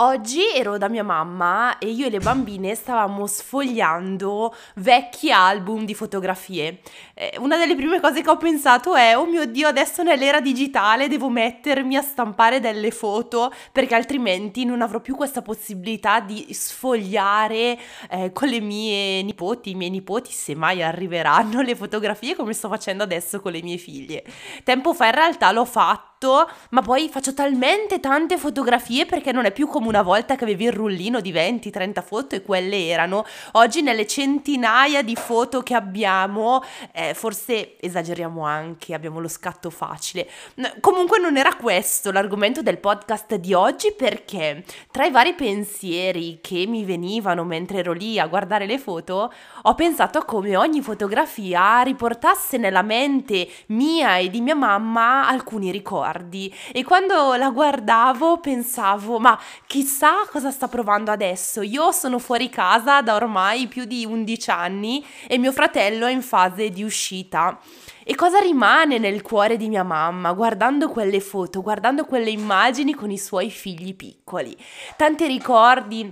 Oggi ero da mia mamma e io e le bambine stavamo sfogliando vecchi album di fotografie. Eh, una delle prime cose che ho pensato è, oh mio Dio, adesso nell'era digitale devo mettermi a stampare delle foto perché altrimenti non avrò più questa possibilità di sfogliare eh, con le mie nipoti, i miei nipoti, se mai arriveranno le fotografie come sto facendo adesso con le mie figlie. Tempo fa in realtà l'ho fatto ma poi faccio talmente tante fotografie perché non è più come una volta che avevi il rullino di 20-30 foto e quelle erano. Oggi nelle centinaia di foto che abbiamo, eh, forse esageriamo anche, abbiamo lo scatto facile. Comunque non era questo l'argomento del podcast di oggi perché tra i vari pensieri che mi venivano mentre ero lì a guardare le foto, ho pensato a come ogni fotografia riportasse nella mente mia e di mia mamma alcuni ricordi e quando la guardavo pensavo ma chissà cosa sta provando adesso. Io sono fuori casa da ormai più di 11 anni e mio fratello è in fase di uscita. E cosa rimane nel cuore di mia mamma guardando quelle foto, guardando quelle immagini con i suoi figli piccoli? Tanti ricordi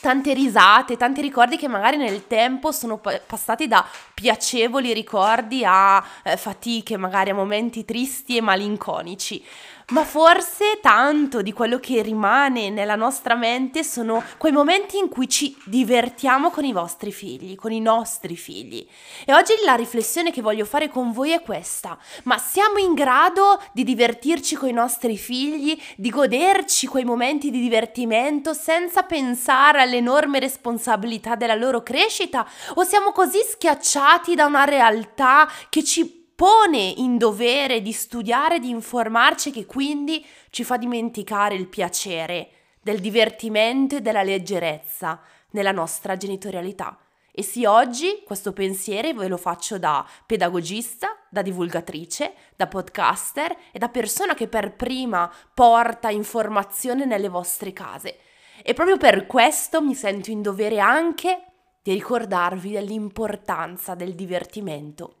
tante risate, tanti ricordi che magari nel tempo sono passati da piacevoli ricordi a eh, fatiche, magari a momenti tristi e malinconici ma forse tanto di quello che rimane nella nostra mente sono quei momenti in cui ci divertiamo con i vostri figli, con i nostri figli. E oggi la riflessione che voglio fare con voi è questa, ma siamo in grado di divertirci con i nostri figli, di goderci quei momenti di divertimento senza pensare all'enorme responsabilità della loro crescita? O siamo così schiacciati da una realtà che ci pone in dovere di studiare, di informarci, che quindi ci fa dimenticare il piacere del divertimento e della leggerezza nella nostra genitorialità. E sì, oggi questo pensiero ve lo faccio da pedagogista, da divulgatrice, da podcaster e da persona che per prima porta informazione nelle vostre case. E proprio per questo mi sento in dovere anche di ricordarvi dell'importanza del divertimento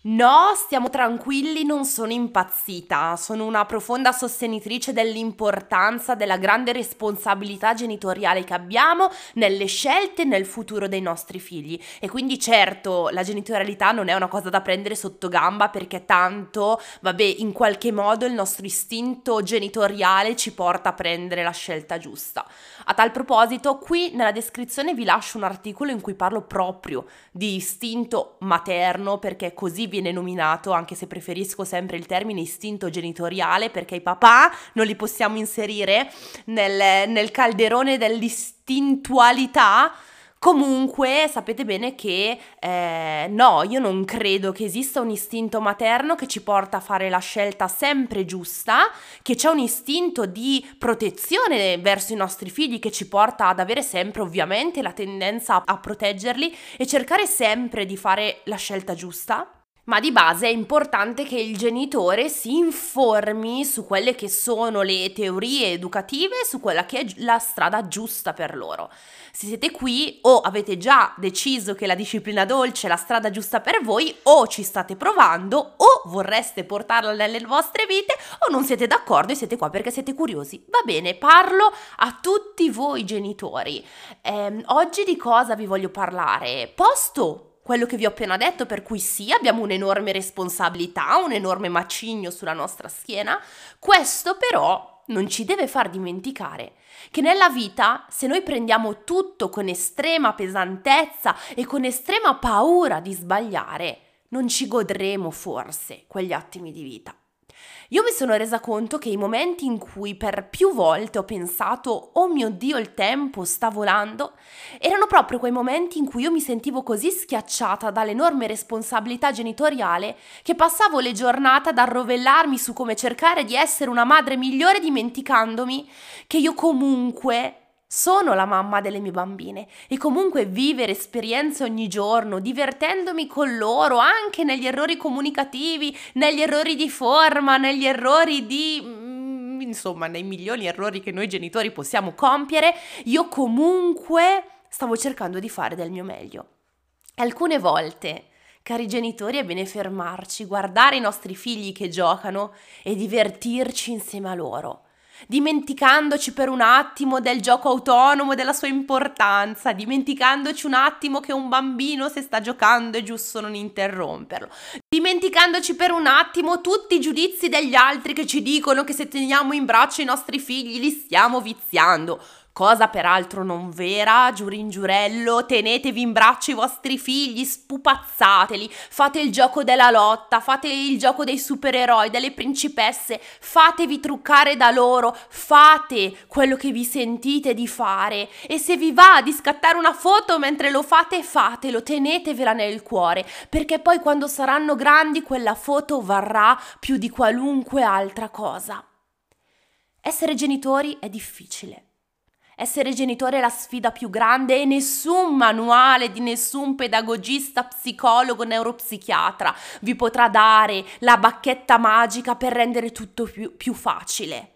No, stiamo tranquilli, non sono impazzita. Sono una profonda sostenitrice dell'importanza della grande responsabilità genitoriale che abbiamo nelle scelte e nel futuro dei nostri figli. E quindi certo, la genitorialità non è una cosa da prendere sotto gamba perché tanto, vabbè, in qualche modo il nostro istinto genitoriale ci porta a prendere la scelta giusta. A tal proposito, qui nella descrizione vi lascio un articolo in cui parlo proprio di istinto materno perché così viene nominato, anche se preferisco sempre il termine istinto genitoriale, perché i papà non li possiamo inserire nel, nel calderone dell'istintualità. Comunque sapete bene che eh, no, io non credo che esista un istinto materno che ci porta a fare la scelta sempre giusta, che c'è un istinto di protezione verso i nostri figli che ci porta ad avere sempre ovviamente la tendenza a proteggerli e cercare sempre di fare la scelta giusta ma di base è importante che il genitore si informi su quelle che sono le teorie educative, su quella che è la strada giusta per loro. Se siete qui o avete già deciso che la disciplina dolce è la strada giusta per voi, o ci state provando, o vorreste portarla nelle vostre vite, o non siete d'accordo e siete qua perché siete curiosi. Va bene, parlo a tutti voi genitori. Eh, oggi di cosa vi voglio parlare? Posto quello che vi ho appena detto, per cui sì, abbiamo un'enorme responsabilità, un enorme macigno sulla nostra schiena, questo però non ci deve far dimenticare che nella vita, se noi prendiamo tutto con estrema pesantezza e con estrema paura di sbagliare, non ci godremo forse quegli attimi di vita. Io mi sono resa conto che i momenti in cui per più volte ho pensato oh mio Dio il tempo sta volando, erano proprio quei momenti in cui io mi sentivo così schiacciata dall'enorme responsabilità genitoriale che passavo le giornate ad arrovellarmi su come cercare di essere una madre migliore dimenticandomi che io comunque sono la mamma delle mie bambine e comunque vivere esperienze ogni giorno, divertendomi con loro anche negli errori comunicativi, negli errori di forma, negli errori di mm, insomma, nei milioni errori che noi genitori possiamo compiere, io comunque stavo cercando di fare del mio meglio. Alcune volte, cari genitori, è bene fermarci, guardare i nostri figli che giocano e divertirci insieme a loro dimenticandoci per un attimo del gioco autonomo della sua importanza, dimenticandoci un attimo che un bambino se sta giocando è giusto non interromperlo, dimenticandoci per un attimo tutti i giudizi degli altri che ci dicono che se teniamo in braccio i nostri figli li stiamo viziando cosa peraltro non vera, giurin giurello, tenetevi in braccio i vostri figli, spupazzateli, fate il gioco della lotta, fate il gioco dei supereroi, delle principesse, fatevi truccare da loro, fate quello che vi sentite di fare e se vi va di scattare una foto mentre lo fate, fatelo, tenetevela nel cuore, perché poi quando saranno grandi quella foto varrà più di qualunque altra cosa. Essere genitori è difficile essere genitore è la sfida più grande e nessun manuale di nessun pedagogista, psicologo, neuropsichiatra vi potrà dare la bacchetta magica per rendere tutto più, più facile.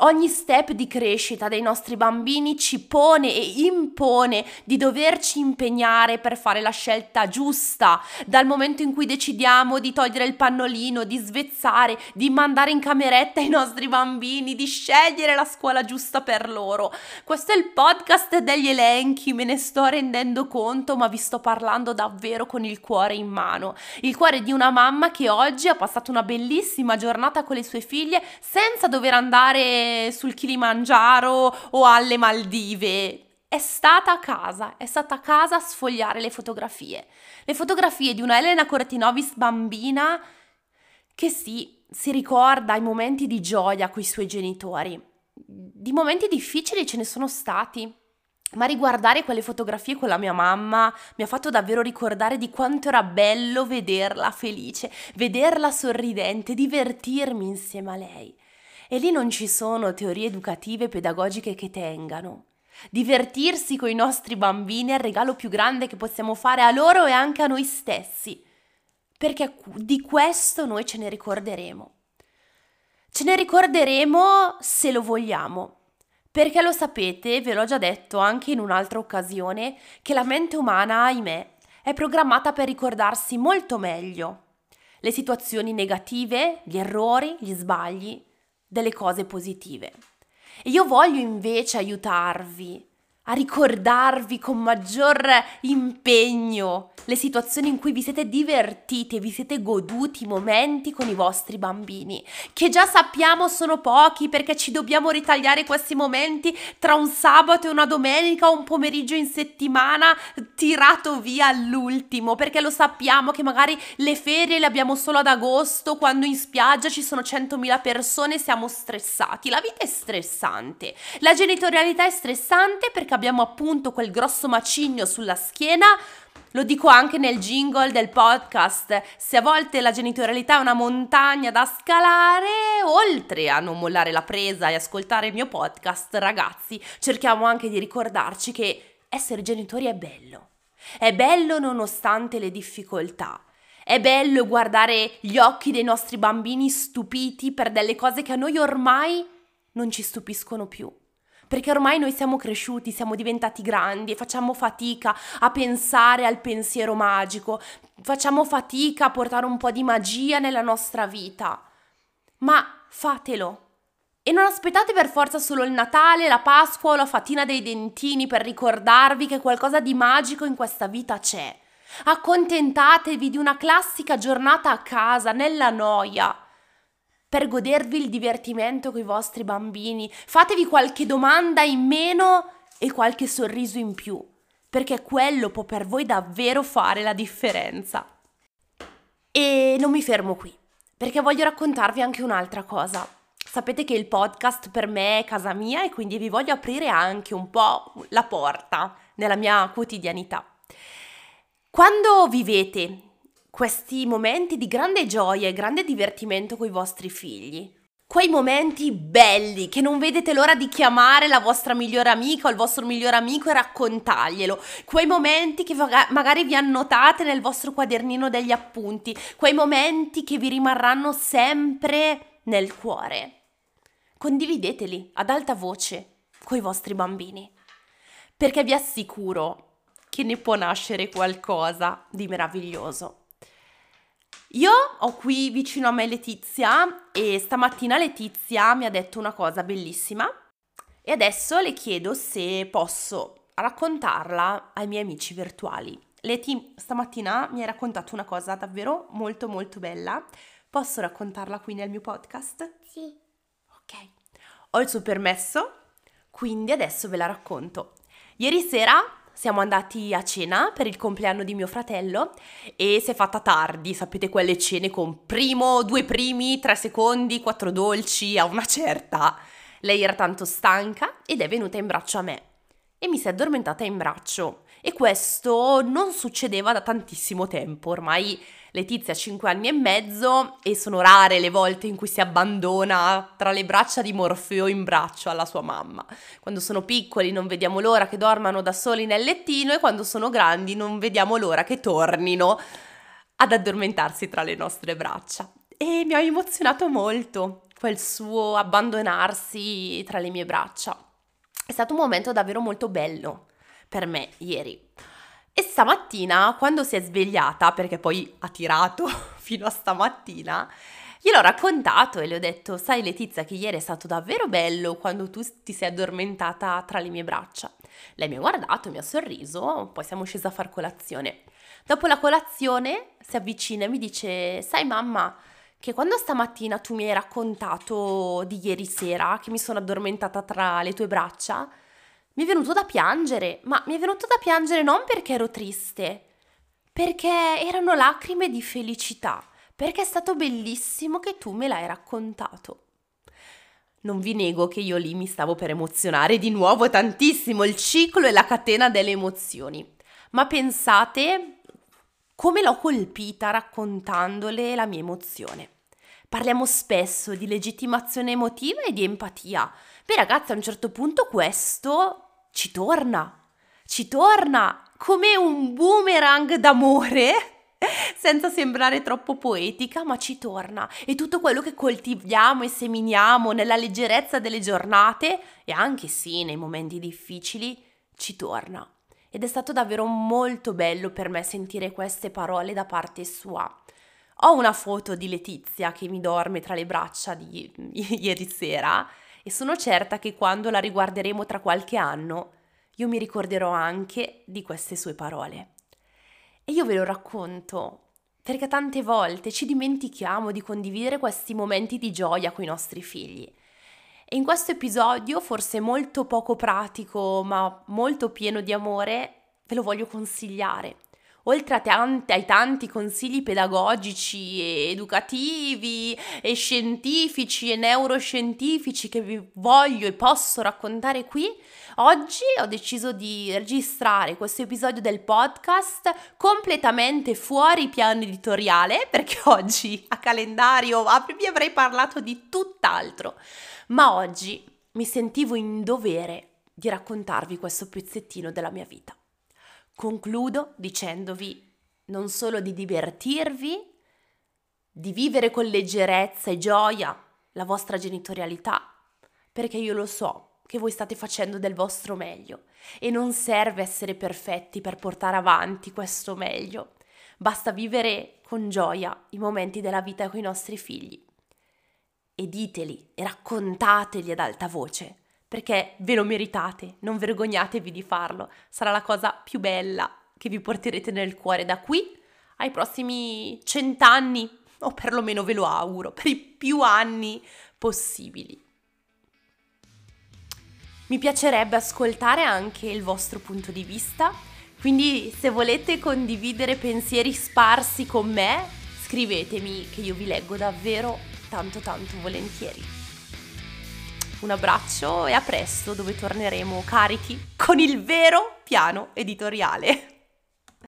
Ogni step di crescita dei nostri bambini ci pone e impone di doverci impegnare per fare la scelta giusta, dal momento in cui decidiamo di togliere il pannolino, di svezzare, di mandare in cameretta i nostri bambini, di scegliere la scuola giusta per loro. Questo è il podcast degli elenchi, me ne sto rendendo conto, ma vi sto parlando davvero con il cuore in mano. Il cuore di una mamma che oggi ha passato una bellissima giornata con le sue figlie senza dover andare sul Kilimangiaro o alle Maldive. È stata a casa, è stata a casa a sfogliare le fotografie. Le fotografie di una Elena Cortinovis bambina che sì, si ricorda i momenti di gioia con i suoi genitori. Di momenti difficili ce ne sono stati, ma riguardare quelle fotografie con la mia mamma mi ha fatto davvero ricordare di quanto era bello vederla felice, vederla sorridente, divertirmi insieme a lei. E lì non ci sono teorie educative pedagogiche che tengano. Divertirsi con i nostri bambini è il regalo più grande che possiamo fare a loro e anche a noi stessi, perché di questo noi ce ne ricorderemo. Ce ne ricorderemo se lo vogliamo, perché lo sapete, ve l'ho già detto anche in un'altra occasione, che la mente umana, ahimè, è programmata per ricordarsi molto meglio le situazioni negative, gli errori, gli sbagli, delle cose positive. E io voglio invece aiutarvi a ricordarvi con maggior impegno le situazioni in cui vi siete divertiti, vi siete goduti i momenti con i vostri bambini, che già sappiamo sono pochi perché ci dobbiamo ritagliare questi momenti tra un sabato e una domenica o un pomeriggio in settimana tirato via all'ultimo, perché lo sappiamo che magari le ferie le abbiamo solo ad agosto, quando in spiaggia ci sono 100.000 persone, siamo stressati. La vita è stressante, la genitorialità è stressante perché abbiamo appunto quel grosso macigno sulla schiena, lo dico anche nel jingle del podcast, se a volte la genitorialità è una montagna da scalare, oltre a non mollare la presa e ascoltare il mio podcast, ragazzi, cerchiamo anche di ricordarci che essere genitori è bello. È bello nonostante le difficoltà. È bello guardare gli occhi dei nostri bambini stupiti per delle cose che a noi ormai non ci stupiscono più perché ormai noi siamo cresciuti, siamo diventati grandi e facciamo fatica a pensare al pensiero magico, facciamo fatica a portare un po' di magia nella nostra vita. Ma fatelo. E non aspettate per forza solo il Natale, la Pasqua o la fatina dei dentini per ricordarvi che qualcosa di magico in questa vita c'è. Accontentatevi di una classica giornata a casa, nella noia per godervi il divertimento con i vostri bambini. Fatevi qualche domanda in meno e qualche sorriso in più, perché quello può per voi davvero fare la differenza. E non mi fermo qui, perché voglio raccontarvi anche un'altra cosa. Sapete che il podcast per me è casa mia e quindi vi voglio aprire anche un po' la porta nella mia quotidianità. Quando vivete questi momenti di grande gioia e grande divertimento con i vostri figli. quei momenti belli che non vedete l'ora di chiamare la vostra migliore amica o il vostro migliore amico e raccontarglielo, quei momenti che magari vi annotate nel vostro quadernino degli appunti, quei momenti che vi rimarranno sempre nel cuore. Condivideteli ad alta voce coi vostri bambini, perché vi assicuro che ne può nascere qualcosa di meraviglioso. Io ho qui vicino a me Letizia e stamattina Letizia mi ha detto una cosa bellissima e adesso le chiedo se posso raccontarla ai miei amici virtuali. Leti stamattina mi ha raccontato una cosa davvero molto molto bella. Posso raccontarla qui nel mio podcast? Sì. Ok. Ho il suo permesso, quindi adesso ve la racconto. Ieri sera siamo andati a cena per il compleanno di mio fratello e si è fatta tardi, sapete quelle cene con primo, due primi, tre secondi, quattro dolci a una certa. Lei era tanto stanca ed è venuta in braccio a me e mi si è addormentata in braccio e questo non succedeva da tantissimo tempo, ormai Letizia ha 5 anni e mezzo e sono rare le volte in cui si abbandona tra le braccia di Morfeo in braccio alla sua mamma. Quando sono piccoli non vediamo l'ora che dormano da soli nel lettino e quando sono grandi non vediamo l'ora che tornino ad addormentarsi tra le nostre braccia. E mi ha emozionato molto quel suo abbandonarsi tra le mie braccia. È stato un momento davvero molto bello per me ieri. E stamattina, quando si è svegliata, perché poi ha tirato fino a stamattina, gliel'ho raccontato e le ho detto, sai Letizia che ieri è stato davvero bello quando tu ti sei addormentata tra le mie braccia. Lei mi ha guardato, mi ha sorriso, poi siamo scesi a far colazione. Dopo la colazione si avvicina e mi dice, sai mamma, che quando stamattina tu mi hai raccontato di ieri sera che mi sono addormentata tra le tue braccia, mi è venuto da piangere, ma mi è venuto da piangere non perché ero triste, perché erano lacrime di felicità, perché è stato bellissimo che tu me l'hai raccontato. Non vi nego che io lì mi stavo per emozionare di nuovo tantissimo, il ciclo e la catena delle emozioni. Ma pensate come l'ho colpita raccontandole la mia emozione. Parliamo spesso di legittimazione emotiva e di empatia. Beh ragazzi, a un certo punto questo ci torna, ci torna come un boomerang d'amore, senza sembrare troppo poetica, ma ci torna. E tutto quello che coltiviamo e seminiamo nella leggerezza delle giornate, e anche sì nei momenti difficili, ci torna. Ed è stato davvero molto bello per me sentire queste parole da parte sua. Ho una foto di Letizia che mi dorme tra le braccia di ieri sera e sono certa che quando la riguarderemo tra qualche anno io mi ricorderò anche di queste sue parole. E io ve lo racconto perché tante volte ci dimentichiamo di condividere questi momenti di gioia con i nostri figli. E in questo episodio, forse molto poco pratico, ma molto pieno di amore, ve lo voglio consigliare oltre a tanti, ai tanti consigli pedagogici e educativi e scientifici e neuroscientifici che vi voglio e posso raccontare qui, oggi ho deciso di registrare questo episodio del podcast completamente fuori piano editoriale perché oggi a calendario vi avrei parlato di tutt'altro, ma oggi mi sentivo in dovere di raccontarvi questo pezzettino della mia vita. Concludo dicendovi non solo di divertirvi, di vivere con leggerezza e gioia la vostra genitorialità, perché io lo so che voi state facendo del vostro meglio e non serve essere perfetti per portare avanti questo meglio, basta vivere con gioia i momenti della vita con i nostri figli. E diteli e raccontateli ad alta voce perché ve lo meritate, non vergognatevi di farlo, sarà la cosa più bella che vi porterete nel cuore da qui ai prossimi cent'anni, o perlomeno ve lo auguro, per i più anni possibili. Mi piacerebbe ascoltare anche il vostro punto di vista, quindi se volete condividere pensieri sparsi con me, scrivetemi che io vi leggo davvero tanto tanto volentieri. Un abbraccio e a presto dove torneremo carichi con il vero piano editoriale.